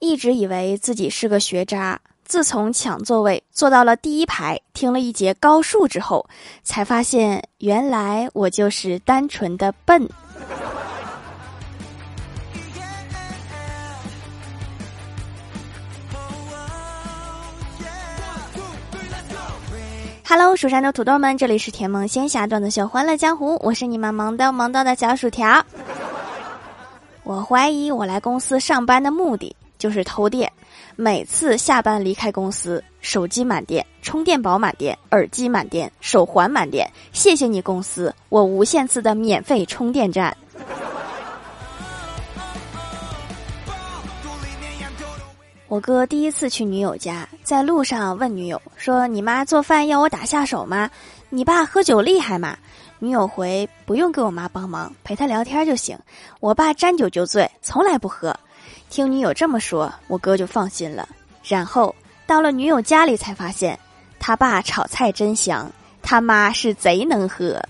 一直以为自己是个学渣，自从抢座位坐到了第一排，听了一节高数之后，才发现原来我就是单纯的笨。Hello，蜀山的土豆们，这里是甜梦仙侠段子秀《欢乐江湖》，我是你们萌逗萌逗的小薯条。我怀疑我来公司上班的目的就是偷电，每次下班离开公司，手机满电，充电宝满电，耳机满电，手环满电。谢谢你公司，我无限次的免费充电站。我哥第一次去女友家，在路上问女友说：“你妈做饭要我打下手吗？你爸喝酒厉害吗？”女友回：“不用给我妈帮忙，陪她聊天就行。我爸沾酒就醉，从来不喝。”听女友这么说，我哥就放心了。然后到了女友家里，才发现他爸炒菜真香，他妈是贼能喝。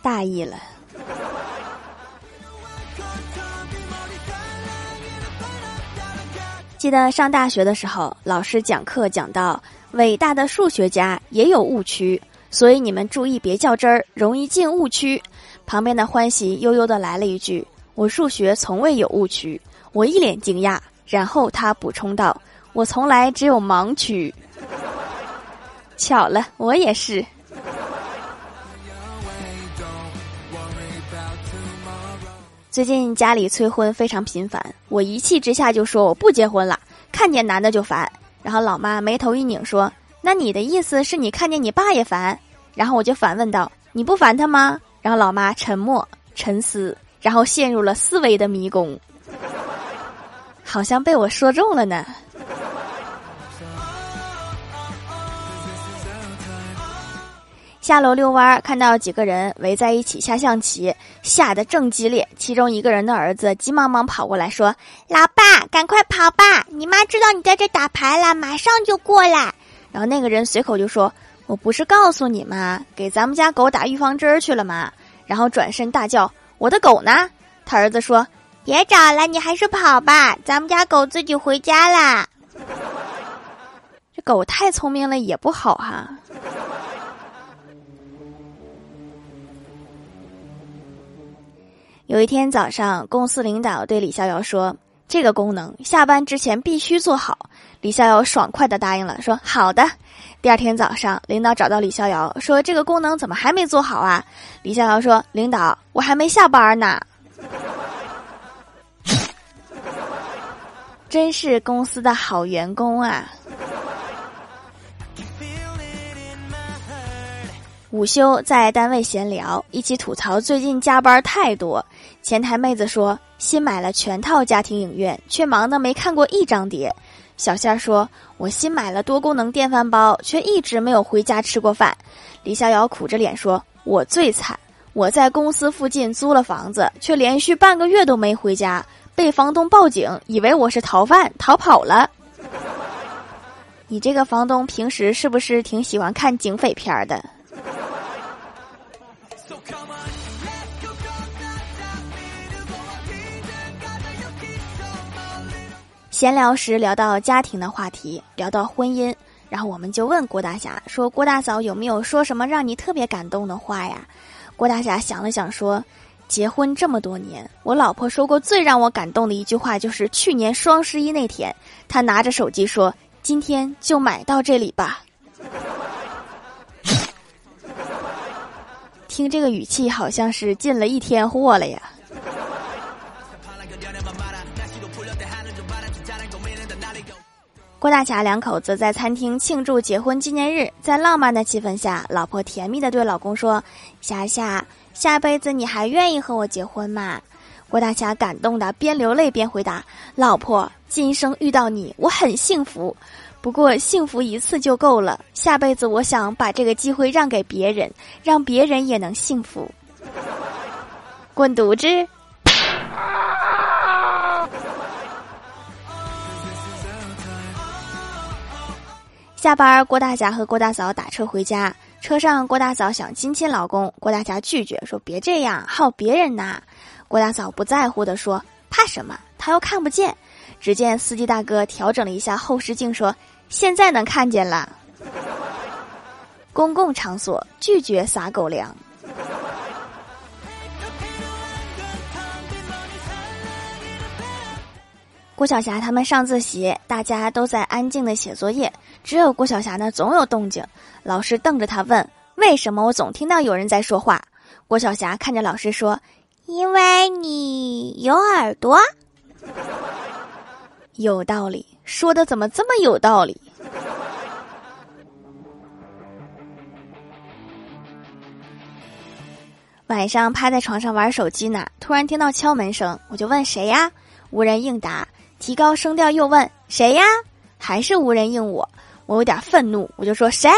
大意了。记得上大学的时候，老师讲课讲到伟大的数学家也有误区，所以你们注意别较真儿，容易进误区。旁边的欢喜悠悠的来了一句：“我数学从未有误区。”我一脸惊讶，然后他补充道：“我从来只有盲区。”巧了，我也是。最近家里催婚非常频繁，我一气之下就说我不结婚了，看见男的就烦。然后老妈眉头一拧说：“那你的意思是你看见你爸也烦？”然后我就反问道：“你不烦他吗？”然后老妈沉默沉思，然后陷入了思维的迷宫，好像被我说中了呢。下楼遛弯，看到几个人围在一起下象棋，下得正激烈。其中一个人的儿子急忙忙跑过来，说：“老爸，赶快跑吧！你妈知道你在这打牌了，马上就过来。”然后那个人随口就说：“我不是告诉你吗？给咱们家狗打预防针去了吗？”然后转身大叫：“我的狗呢？”他儿子说：“别找了，你还是跑吧，咱们家狗自己回家啦。”这狗太聪明了也不好哈。有一天早上，公司领导对李逍遥说：“这个功能下班之前必须做好。”李逍遥爽快的答应了，说：“好的。”第二天早上，领导找到李逍遥说：“这个功能怎么还没做好啊？”李逍遥说：“领导，我还没下班呢。”真是公司的好员工啊！午休在单位闲聊，一起吐槽最近加班太多。前台妹子说新买了全套家庭影院，却忙得没看过一张碟。小仙儿说：“我新买了多功能电饭煲，却一直没有回家吃过饭。”李逍遥苦着脸说：“我最惨，我在公司附近租了房子，却连续半个月都没回家，被房东报警，以为我是逃犯，逃跑了。”你这个房东平时是不是挺喜欢看警匪片的？闲聊时聊到家庭的话题，聊到婚姻，然后我们就问郭大侠说：“郭大嫂有没有说什么让你特别感动的话呀？”郭大侠想了想说：“结婚这么多年，我老婆说过最让我感动的一句话，就是去年双十一那天，她拿着手机说：‘今天就买到这里吧。’听这个语气，好像是进了一天货了呀。”郭大侠两口子在餐厅庆祝结婚纪念日，在浪漫的气氛下，老婆甜蜜的对老公说：“霞霞，下辈子你还愿意和我结婚吗？”郭大侠感动的边流泪边回答：“老婆，今生遇到你，我很幸福。不过幸福一次就够了，下辈子我想把这个机会让给别人，让别人也能幸福。”滚犊子！下班，郭大侠和郭大嫂打车回家。车上，郭大嫂想亲亲老公，郭大侠拒绝说：“别这样，好别人呐。”郭大嫂不在乎地说：“怕什么？他又看不见。”只见司机大哥调整了一下后视镜，说：“现在能看见了。”公共场所拒绝撒狗粮。郭晓霞他们上自习，大家都在安静的写作业，只有郭晓霞呢总有动静。老师瞪着他问：“为什么我总听到有人在说话？”郭晓霞看着老师说：“因为你有耳朵。”有道理，说的怎么这么有道理？晚上趴在床上玩手机呢，突然听到敲门声，我就问谁呀？无人应答。提高声调又问谁呀？还是无人应我。我有点愤怒，我就说谁？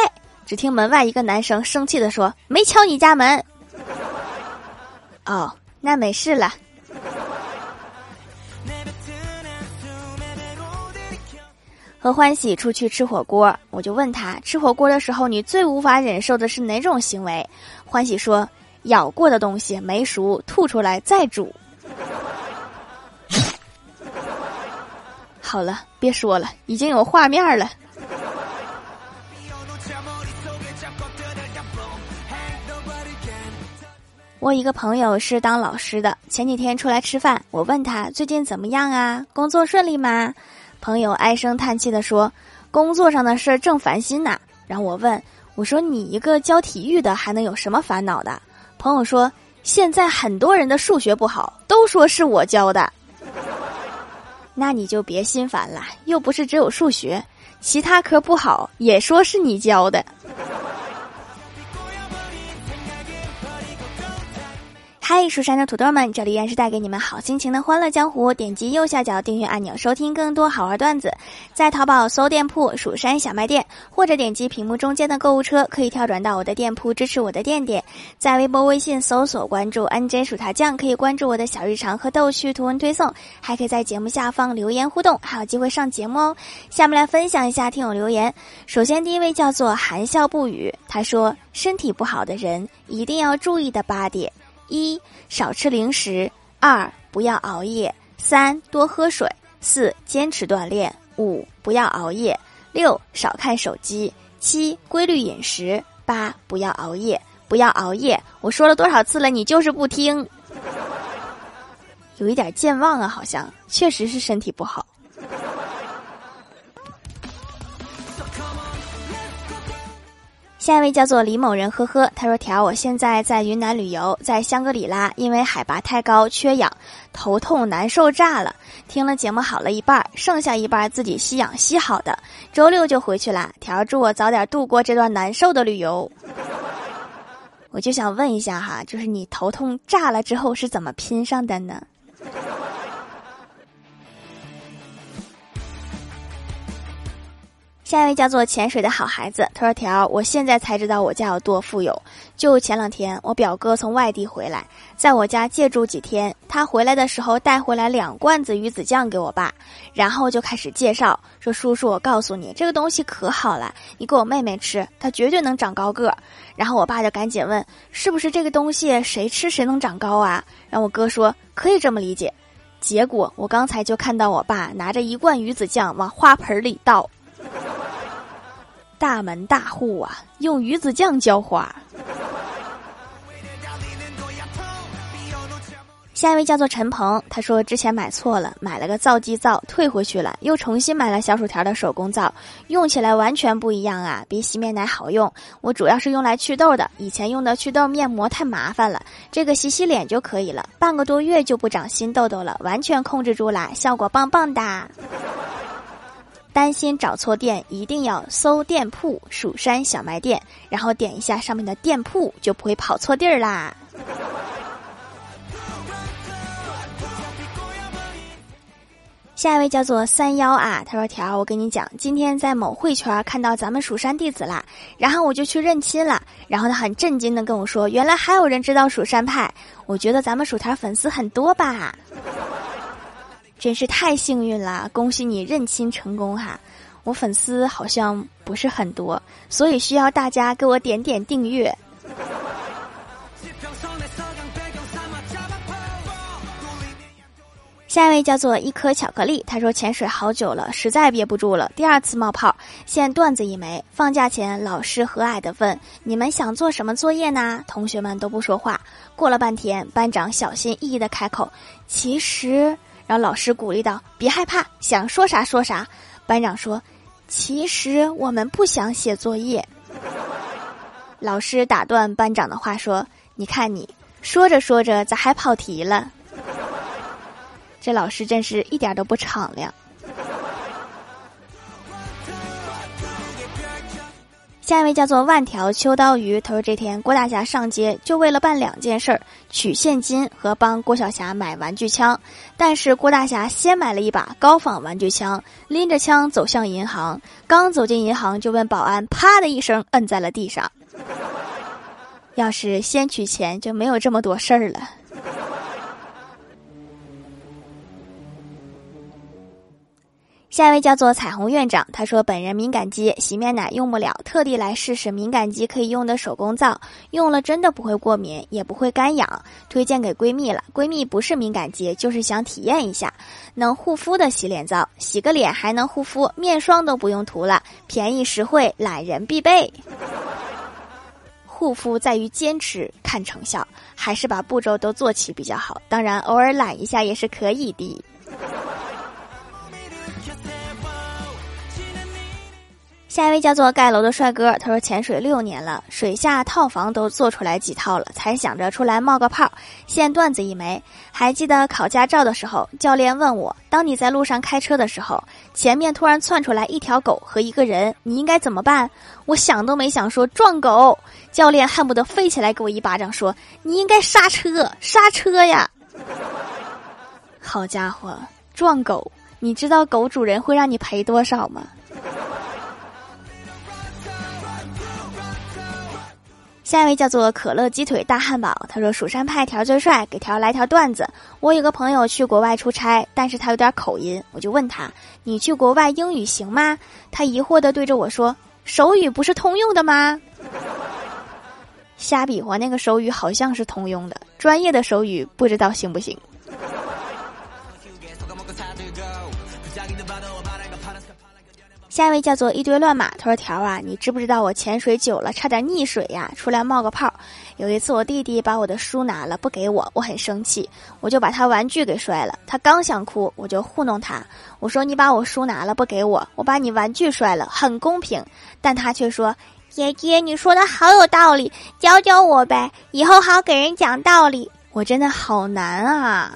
只听门外一个男生生气的说：“没敲你家门。”哦，那没事了。和欢喜出去吃火锅，我就问他吃火锅的时候你最无法忍受的是哪种行为？欢喜说：咬过的东西没熟，吐出来再煮。好了，别说了，已经有画面了。我一个朋友是当老师的，前几天出来吃饭，我问他最近怎么样啊？工作顺利吗？朋友唉声叹气的说：“工作上的事儿正烦心呢。”然后我问我说：“你一个教体育的，还能有什么烦恼的？”朋友说：“现在很多人的数学不好，都说是我教的。”那你就别心烦了，又不是只有数学，其他科不好也说是你教的。嗨，蜀山的土豆们，这里依然是带给你们好心情的欢乐江湖。点击右下角订阅按钮，收听更多好玩段子。在淘宝搜店铺“蜀山小卖店”，或者点击屏幕中间的购物车，可以跳转到我的店铺，支持我的店店。在微博、微信搜索关注 “nj 薯条酱”，可以关注我的小日常和逗趣图文推送，还可以在节目下方留言互动，还有机会上节目哦。下面来分享一下听友留言。首先，第一位叫做含笑不语，他说：“身体不好的人一定要注意的八点。”一少吃零食，二不要熬夜，三多喝水，四坚持锻炼，五不要熬夜，六少看手机，七规律饮食，八不要熬夜，不要熬夜。我说了多少次了，你就是不听，有一点健忘啊，好像确实是身体不好。下一位叫做李某人，呵呵，他说：“条，我现在在云南旅游，在香格里拉，因为海拔太高，缺氧，头痛难受炸了。听了节目好了一半，剩下一半自己吸氧吸好的，周六就回去了。条，祝我早点度过这段难受的旅游。我就想问一下哈，就是你头痛炸了之后是怎么拼上的呢？”下一位叫做潜水的好孩子，他说：“条，我现在才知道我家有多富有。就前两天，我表哥从外地回来，在我家借住几天。他回来的时候带回来两罐子鱼子酱给我爸，然后就开始介绍说：‘叔叔，我告诉你，这个东西可好了，你给我妹妹吃，她绝对能长高个。’然后我爸就赶紧问：‘是不是这个东西谁吃谁能长高啊？’然后我哥说：‘可以这么理解。’结果我刚才就看到我爸拿着一罐鱼子酱往花盆里倒。”大门大户啊，用鱼子酱浇花。下一位叫做陈鹏，他说之前买错了，买了个皂基皂，退回去了，又重新买了小薯条的手工皂，用起来完全不一样啊，比洗面奶好用。我主要是用来祛痘的，以前用的祛痘面膜太麻烦了，这个洗洗脸就可以了，半个多月就不长新痘痘了，完全控制住了，效果棒棒哒。担心找错店，一定要搜店铺“蜀山小卖店”，然后点一下上面的店铺，就不会跑错地儿啦。下一位叫做三幺啊，他说：“条，我跟你讲，今天在某会圈看到咱们蜀山弟子啦，然后我就去认亲了，然后他很震惊的跟我说，原来还有人知道蜀山派，我觉得咱们薯条粉丝很多吧。”真是太幸运了，恭喜你认亲成功哈！我粉丝好像不是很多，所以需要大家给我点点订阅。下一位叫做一颗巧克力，他说潜水好久了，实在憋不住了，第二次冒泡，现段子一枚。放假前，老师和蔼的问：“你们想做什么作业呢？”同学们都不说话。过了半天，班长小心翼翼的开口：“其实……”然后老师鼓励道：“别害怕，想说啥说啥。”班长说：“其实我们不想写作业。”老师打断班长的话说：“你看你说着说着咋还跑题了？”这老师真是一点都不敞亮。下一位叫做万条秋刀鱼，他说这天郭大侠上街就为了办两件事儿：取现金和帮郭晓霞买玩具枪。但是郭大侠先买了一把高仿玩具枪，拎着枪走向银行。刚走进银行，就问保安：“啪的一声，摁在了地上。”要是先取钱，就没有这么多事儿了。下一位叫做彩虹院长，他说本人敏感肌，洗面奶用不了，特地来试试敏感肌可以用的手工皂，用了真的不会过敏，也不会干痒，推荐给闺蜜了。闺蜜不是敏感肌，就是想体验一下能护肤的洗脸皂，洗个脸还能护肤，面霜都不用涂了，便宜实惠，懒人必备。护肤在于坚持，看成效，还是把步骤都做齐比较好。当然，偶尔懒一下也是可以的。下一位叫做盖楼的帅哥，他说潜水六年了，水下套房都做出来几套了，才想着出来冒个泡。现段子一枚，还记得考驾照的时候，教练问我：当你在路上开车的时候，前面突然窜出来一条狗和一个人，你应该怎么办？我想都没想说撞狗，教练恨不得飞起来给我一巴掌，说你应该刹车，刹车呀！好家伙，撞狗，你知道狗主人会让你赔多少吗？下一位叫做可乐鸡腿大汉堡，他说：“蜀山派条最帅，给条来条段子。我有个朋友去国外出差，但是他有点口音，我就问他：你去国外英语行吗？他疑惑的对着我说：手语不是通用的吗？瞎比划，那个手语好像是通用的，专业的手语不知道行不行。”下一位叫做一堆乱码，他说：“条啊，你知不知道我潜水久了差点溺水呀？出来冒个泡。有一次我弟弟把我的书拿了不给我，我很生气，我就把他玩具给摔了。他刚想哭，我就糊弄他，我说你把我书拿了不给我，我把你玩具摔了，很公平。但他却说：姐姐，你说的好有道理，教教我呗，以后好给人讲道理。我真的好难啊。”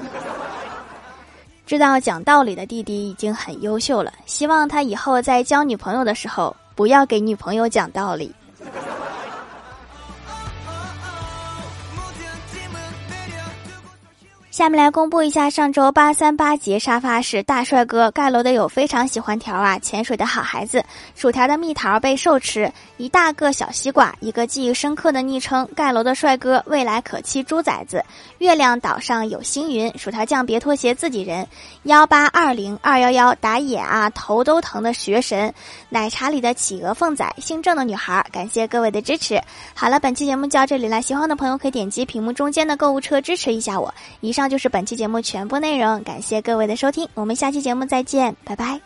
知道讲道理的弟弟已经很优秀了，希望他以后在交女朋友的时候不要给女朋友讲道理。下面来公布一下上周八三八节沙发是大帅哥盖楼的有非常喜欢条啊，潜水的好孩子，薯条的蜜桃被兽吃，一大个小西瓜，一个记忆深刻的昵称盖楼的帅哥，未来可期猪崽子，月亮岛上有星云，薯条酱别拖鞋自己人，幺八二零二幺幺打野啊头都疼的学神，奶茶里的企鹅凤仔，姓郑的女孩，感谢各位的支持。好了，本期节目就到这里了，喜欢的朋友可以点击屏幕中间的购物车支持一下我。以上那。就是本期节目全部内容，感谢各位的收听，我们下期节目再见，拜拜。